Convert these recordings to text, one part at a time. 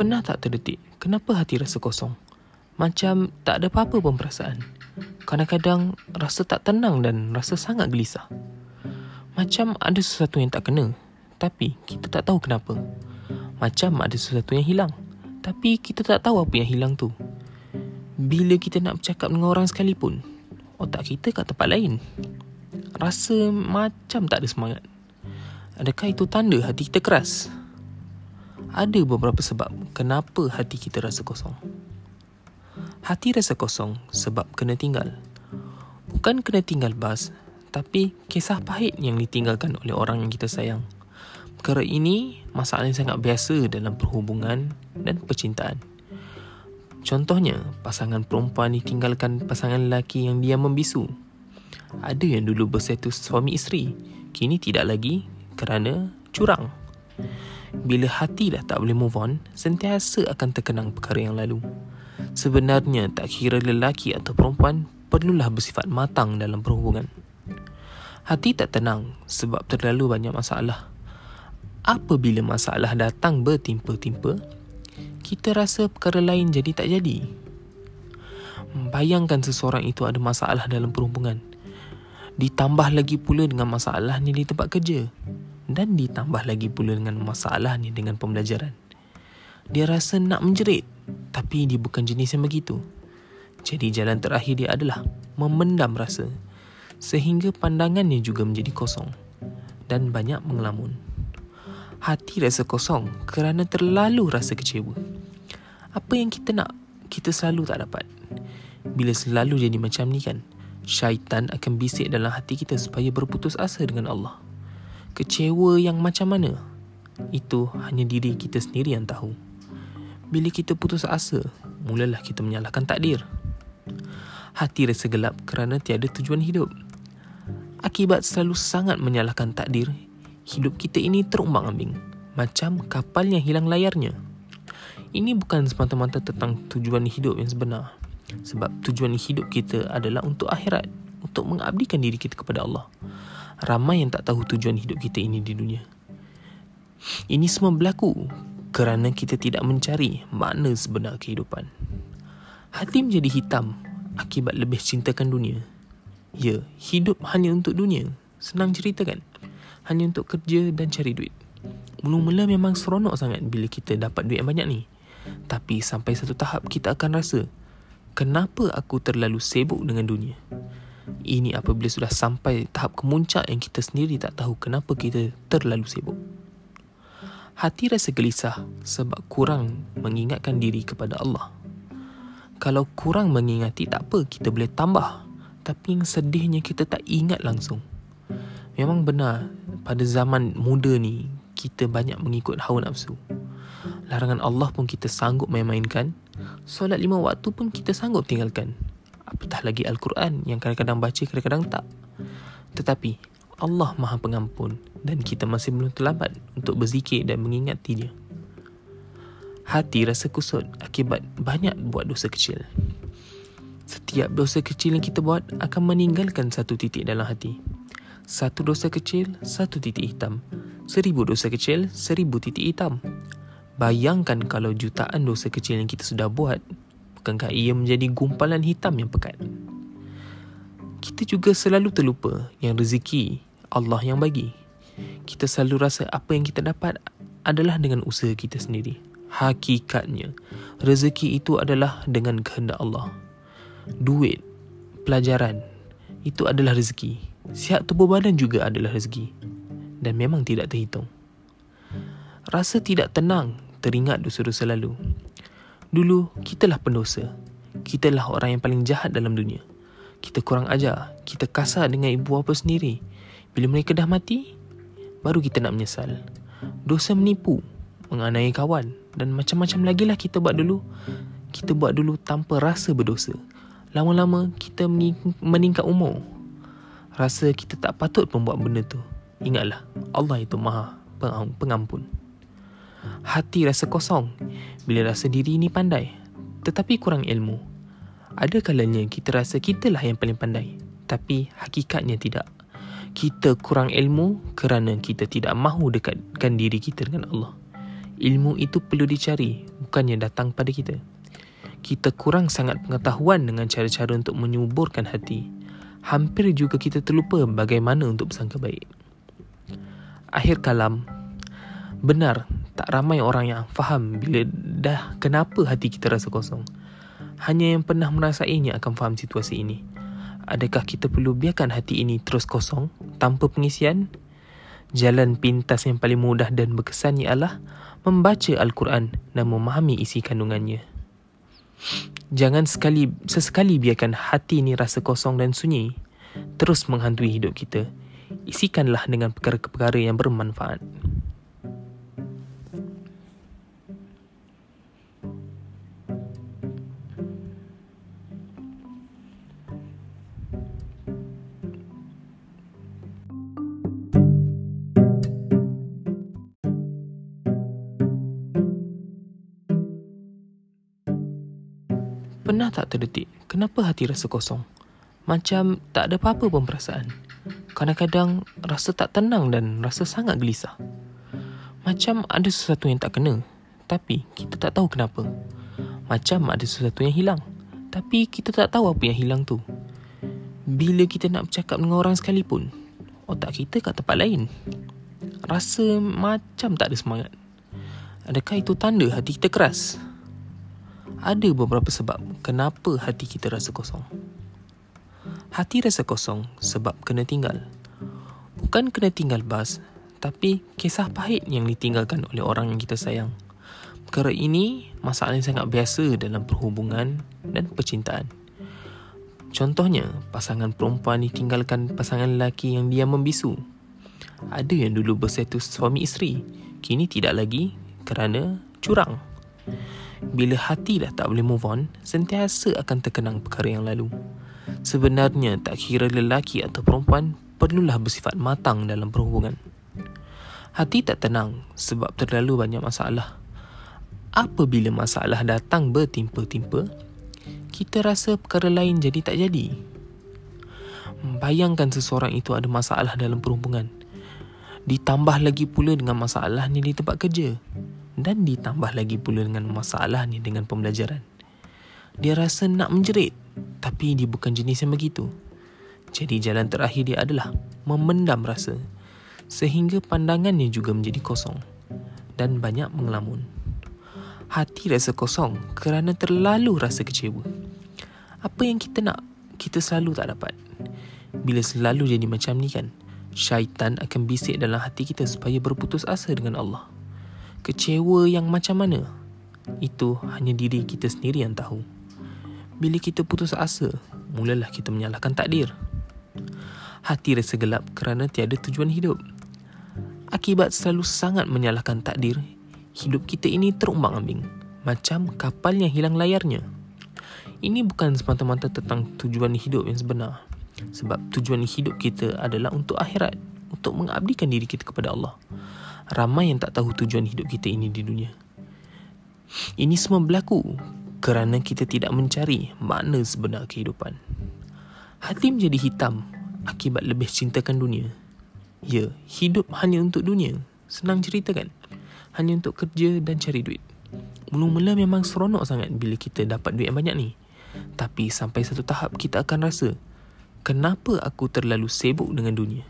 Pernah tak terdetik kenapa hati rasa kosong? Macam tak ada apa-apa pun perasaan. Kadang-kadang rasa tak tenang dan rasa sangat gelisah. Macam ada sesuatu yang tak kena, tapi kita tak tahu kenapa. Macam ada sesuatu yang hilang, tapi kita tak tahu apa yang hilang tu. Bila kita nak bercakap dengan orang sekalipun, otak kita kat tempat lain. Rasa macam tak ada semangat. Adakah itu tanda hati kita keras? Ada beberapa sebab kenapa hati kita rasa kosong. Hati rasa kosong sebab kena tinggal. Bukan kena tinggal bas, tapi kisah pahit yang ditinggalkan oleh orang yang kita sayang. Perkara ini masalah yang sangat biasa dalam perhubungan dan percintaan. Contohnya, pasangan perempuan ditinggalkan pasangan lelaki yang dia membisu. Ada yang dulu berstatus suami isteri, kini tidak lagi kerana curang. Bila hati dah tak boleh move on, sentiasa akan terkenang perkara yang lalu. Sebenarnya tak kira lelaki atau perempuan perlulah bersifat matang dalam perhubungan. Hati tak tenang sebab terlalu banyak masalah. Apabila masalah datang bertimpa-timpa, kita rasa perkara lain jadi tak jadi. Bayangkan seseorang itu ada masalah dalam perhubungan. Ditambah lagi pula dengan masalahnya di tempat kerja. Dan ditambah lagi pula dengan masalahnya dengan pembelajaran. Dia rasa nak menjerit. Tapi dia bukan jenis yang begitu. Jadi jalan terakhir dia adalah memendam rasa. Sehingga pandangannya juga menjadi kosong. Dan banyak mengelamun hati rasa kosong kerana terlalu rasa kecewa. Apa yang kita nak, kita selalu tak dapat. Bila selalu jadi macam ni kan, syaitan akan bisik dalam hati kita supaya berputus asa dengan Allah. Kecewa yang macam mana? Itu hanya diri kita sendiri yang tahu. Bila kita putus asa, mulalah kita menyalahkan takdir. Hati rasa gelap kerana tiada tujuan hidup. Akibat selalu sangat menyalahkan takdir, hidup kita ini terumbang ambing macam kapal yang hilang layarnya. Ini bukan semata-mata tentang tujuan hidup yang sebenar. Sebab tujuan hidup kita adalah untuk akhirat, untuk mengabdikan diri kita kepada Allah. Ramai yang tak tahu tujuan hidup kita ini di dunia. Ini semua berlaku kerana kita tidak mencari makna sebenar kehidupan. Hati menjadi hitam akibat lebih cintakan dunia. Ya, hidup hanya untuk dunia. Senang cerita kan? hanya untuk kerja dan cari duit. Mula-mula memang seronok sangat bila kita dapat duit yang banyak ni. Tapi sampai satu tahap kita akan rasa, kenapa aku terlalu sibuk dengan dunia? Ini apabila sudah sampai tahap kemuncak yang kita sendiri tak tahu kenapa kita terlalu sibuk. Hati rasa gelisah sebab kurang mengingatkan diri kepada Allah. Kalau kurang mengingati tak apa, kita boleh tambah. Tapi yang sedihnya kita tak ingat langsung. Memang benar pada zaman muda ni kita banyak mengikut hawa nafsu. Larangan Allah pun kita sanggup main-mainkan. Solat lima waktu pun kita sanggup tinggalkan. Apatah lagi Al-Quran yang kadang-kadang baca, kadang-kadang tak. Tetapi Allah maha pengampun dan kita masih belum terlambat untuk berzikir dan mengingati dia. Hati rasa kusut akibat banyak buat dosa kecil. Setiap dosa kecil yang kita buat akan meninggalkan satu titik dalam hati. Satu dosa kecil, satu titik hitam. Seribu dosa kecil, seribu titik hitam. Bayangkan kalau jutaan dosa kecil yang kita sudah buat, bukankah ia menjadi gumpalan hitam yang pekat? Kita juga selalu terlupa yang rezeki Allah yang bagi. Kita selalu rasa apa yang kita dapat adalah dengan usaha kita sendiri. Hakikatnya, rezeki itu adalah dengan kehendak Allah. Duit, pelajaran, itu adalah rezeki. Sihat tubuh badan juga adalah rezeki dan memang tidak terhitung. Rasa tidak tenang teringat dosa-dosa lalu. Dulu, kitalah pendosa. Kitalah orang yang paling jahat dalam dunia. Kita kurang ajar, kita kasar dengan ibu bapa sendiri. Bila mereka dah mati, baru kita nak menyesal. Dosa menipu, menganiaya kawan dan macam-macam lagi lah kita buat dulu. Kita buat dulu tanpa rasa berdosa. Lama-lama kita meningkat umur rasa kita tak patut pun buat benda tu. Ingatlah, Allah itu maha pengampun. Hati rasa kosong bila rasa diri ini pandai tetapi kurang ilmu. Ada kalanya kita rasa kitalah yang paling pandai tapi hakikatnya tidak. Kita kurang ilmu kerana kita tidak mahu dekatkan diri kita dengan Allah. Ilmu itu perlu dicari, bukannya datang pada kita. Kita kurang sangat pengetahuan dengan cara-cara untuk menyuburkan hati. Hampir juga kita terlupa bagaimana untuk bersangka baik. Akhir kalam, benar tak ramai orang yang faham bila dah kenapa hati kita rasa kosong. Hanya yang pernah merasainya akan faham situasi ini. Adakah kita perlu biarkan hati ini terus kosong tanpa pengisian? Jalan pintas yang paling mudah dan berkesan ialah membaca Al-Quran dan memahami isi kandungannya. Jangan sekali sesekali biarkan hati ini rasa kosong dan sunyi terus menghantui hidup kita. Isikanlah dengan perkara-perkara yang bermanfaat. Pernah tak terdetik kenapa hati rasa kosong? Macam tak ada apa-apa pun perasaan. Kadang-kadang rasa tak tenang dan rasa sangat gelisah. Macam ada sesuatu yang tak kena, tapi kita tak tahu kenapa. Macam ada sesuatu yang hilang, tapi kita tak tahu apa yang hilang tu. Bila kita nak bercakap dengan orang sekalipun, otak kita kat tempat lain. Rasa macam tak ada semangat. Adakah itu tanda hati kita keras? Ada beberapa sebab kenapa hati kita rasa kosong. Hati rasa kosong sebab kena tinggal. Bukan kena tinggal bas, tapi kisah pahit yang ditinggalkan oleh orang yang kita sayang. Perkara ini masalah yang sangat biasa dalam perhubungan dan percintaan. Contohnya, pasangan perempuan ditinggalkan pasangan lelaki yang dia membisu. Ada yang dulu berstatus suami isteri, kini tidak lagi kerana curang. Bila hati dah tak boleh move on, sentiasa akan terkenang perkara yang lalu. Sebenarnya tak kira lelaki atau perempuan perlulah bersifat matang dalam perhubungan. Hati tak tenang sebab terlalu banyak masalah. Apabila masalah datang bertimpa-timpa, kita rasa perkara lain jadi tak jadi. Bayangkan seseorang itu ada masalah dalam perhubungan. Ditambah lagi pula dengan masalah ni di tempat kerja dan ditambah lagi pula dengan masalah ni dengan pembelajaran. Dia rasa nak menjerit tapi dia bukan jenis yang begitu. Jadi jalan terakhir dia adalah memendam rasa sehingga pandangannya juga menjadi kosong dan banyak mengelamun. Hati rasa kosong kerana terlalu rasa kecewa. Apa yang kita nak, kita selalu tak dapat. Bila selalu jadi macam ni kan, syaitan akan bisik dalam hati kita supaya berputus asa dengan Allah. Kecewa yang macam mana? Itu hanya diri kita sendiri yang tahu. Bila kita putus asa, mulalah kita menyalahkan takdir. Hati rasa gelap kerana tiada tujuan hidup. Akibat selalu sangat menyalahkan takdir, hidup kita ini terumbang ambing. Macam kapal yang hilang layarnya. Ini bukan semata-mata tentang tujuan hidup yang sebenar. Sebab tujuan hidup kita adalah untuk akhirat. Untuk mengabdikan diri kita kepada Allah ramai yang tak tahu tujuan hidup kita ini di dunia. Ini semua berlaku kerana kita tidak mencari makna sebenar kehidupan. Hati menjadi hitam akibat lebih cintakan dunia. Ya, hidup hanya untuk dunia. Senang cerita kan? Hanya untuk kerja dan cari duit. Mula-mula memang seronok sangat bila kita dapat duit yang banyak ni. Tapi sampai satu tahap kita akan rasa, kenapa aku terlalu sibuk dengan dunia?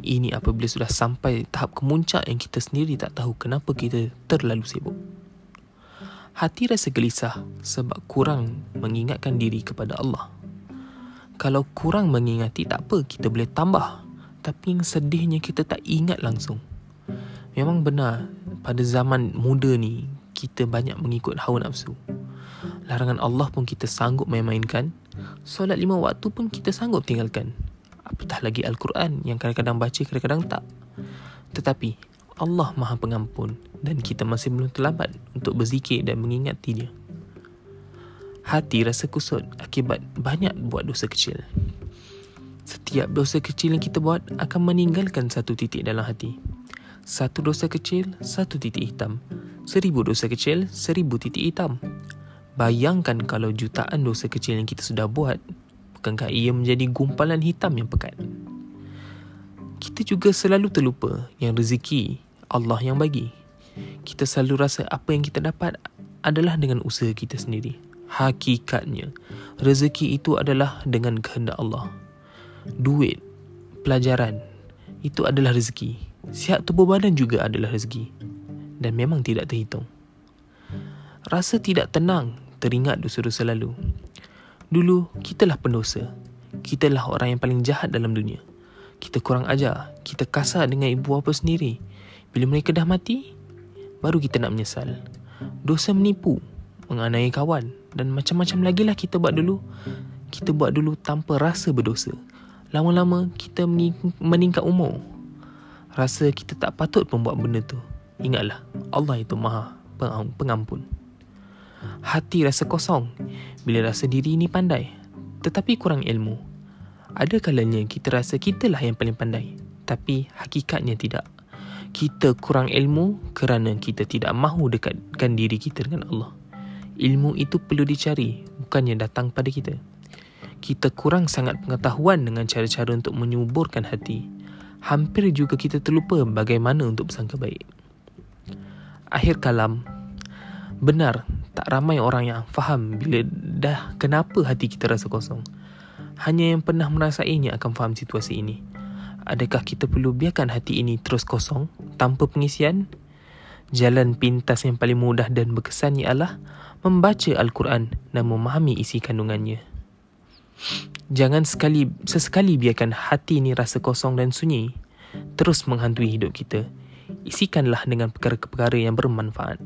Ini apabila sudah sampai tahap kemuncak yang kita sendiri tak tahu kenapa kita terlalu sibuk. Hati rasa gelisah sebab kurang mengingatkan diri kepada Allah. Kalau kurang mengingati tak apa, kita boleh tambah. Tapi yang sedihnya kita tak ingat langsung. Memang benar pada zaman muda ni kita banyak mengikut hawa nafsu. Larangan Allah pun kita sanggup main-mainkan. Solat lima waktu pun kita sanggup tinggalkan apatah lagi Al-Quran yang kadang-kadang baca kadang-kadang tak. Tetapi Allah maha pengampun dan kita masih belum terlambat untuk berzikir dan mengingati dia hati rasa kusut akibat banyak buat dosa kecil. Setiap dosa kecil yang kita buat akan meninggalkan satu titik dalam hati. Satu dosa kecil satu titik hitam. Seribu dosa kecil seribu titik hitam. Bayangkan kalau jutaan dosa kecil yang kita sudah buat bukankah ia menjadi gumpalan hitam yang pekat? Kita juga selalu terlupa yang rezeki Allah yang bagi. kita selalu rasa apa yang kita dapat adalah dengan usaha kita sendiri. Hakikatnya, rezeki itu adalah dengan kehendak Allah. Duit, pelajaran, itu adalah rezeki. Sihat tubuh badan juga adalah rezeki. Dan memang tidak terhitung. Rasa tidak tenang teringat dosa-dosa lalu. Dulu, kitalah pendosa. Kitalah orang yang paling jahat dalam dunia. Kita kurang ajar. Kita kasar dengan ibu bapa sendiri. Bila mereka dah mati, baru kita nak menyesal. Dosa menipu, menganiaya kawan dan macam-macam lagi lah kita buat dulu. Kita buat dulu tanpa rasa berdosa. Lama-lama kita meningkat umur. Rasa kita tak patut pun buat benda tu. Ingatlah, Allah itu maha pengampun. Hati rasa kosong bila rasa diri ini pandai tetapi kurang ilmu. Ada kalanya kita rasa kitalah yang paling pandai tapi hakikatnya tidak. Kita kurang ilmu kerana kita tidak mahu dekatkan diri kita dengan Allah. Ilmu itu perlu dicari bukannya datang pada kita. Kita kurang sangat pengetahuan dengan cara-cara untuk menyuburkan hati. Hampir juga kita terlupa bagaimana untuk bersangka baik. Akhir kalam, benar tak ramai orang yang faham bila dah kenapa hati kita rasa kosong. Hanya yang pernah merasainya akan faham situasi ini. Adakah kita perlu biarkan hati ini terus kosong tanpa pengisian? Jalan pintas yang paling mudah dan berkesan ialah membaca Al-Quran dan memahami isi kandungannya. Jangan sekali sesekali biarkan hati ini rasa kosong dan sunyi terus menghantui hidup kita. Isikanlah dengan perkara-perkara yang bermanfaat.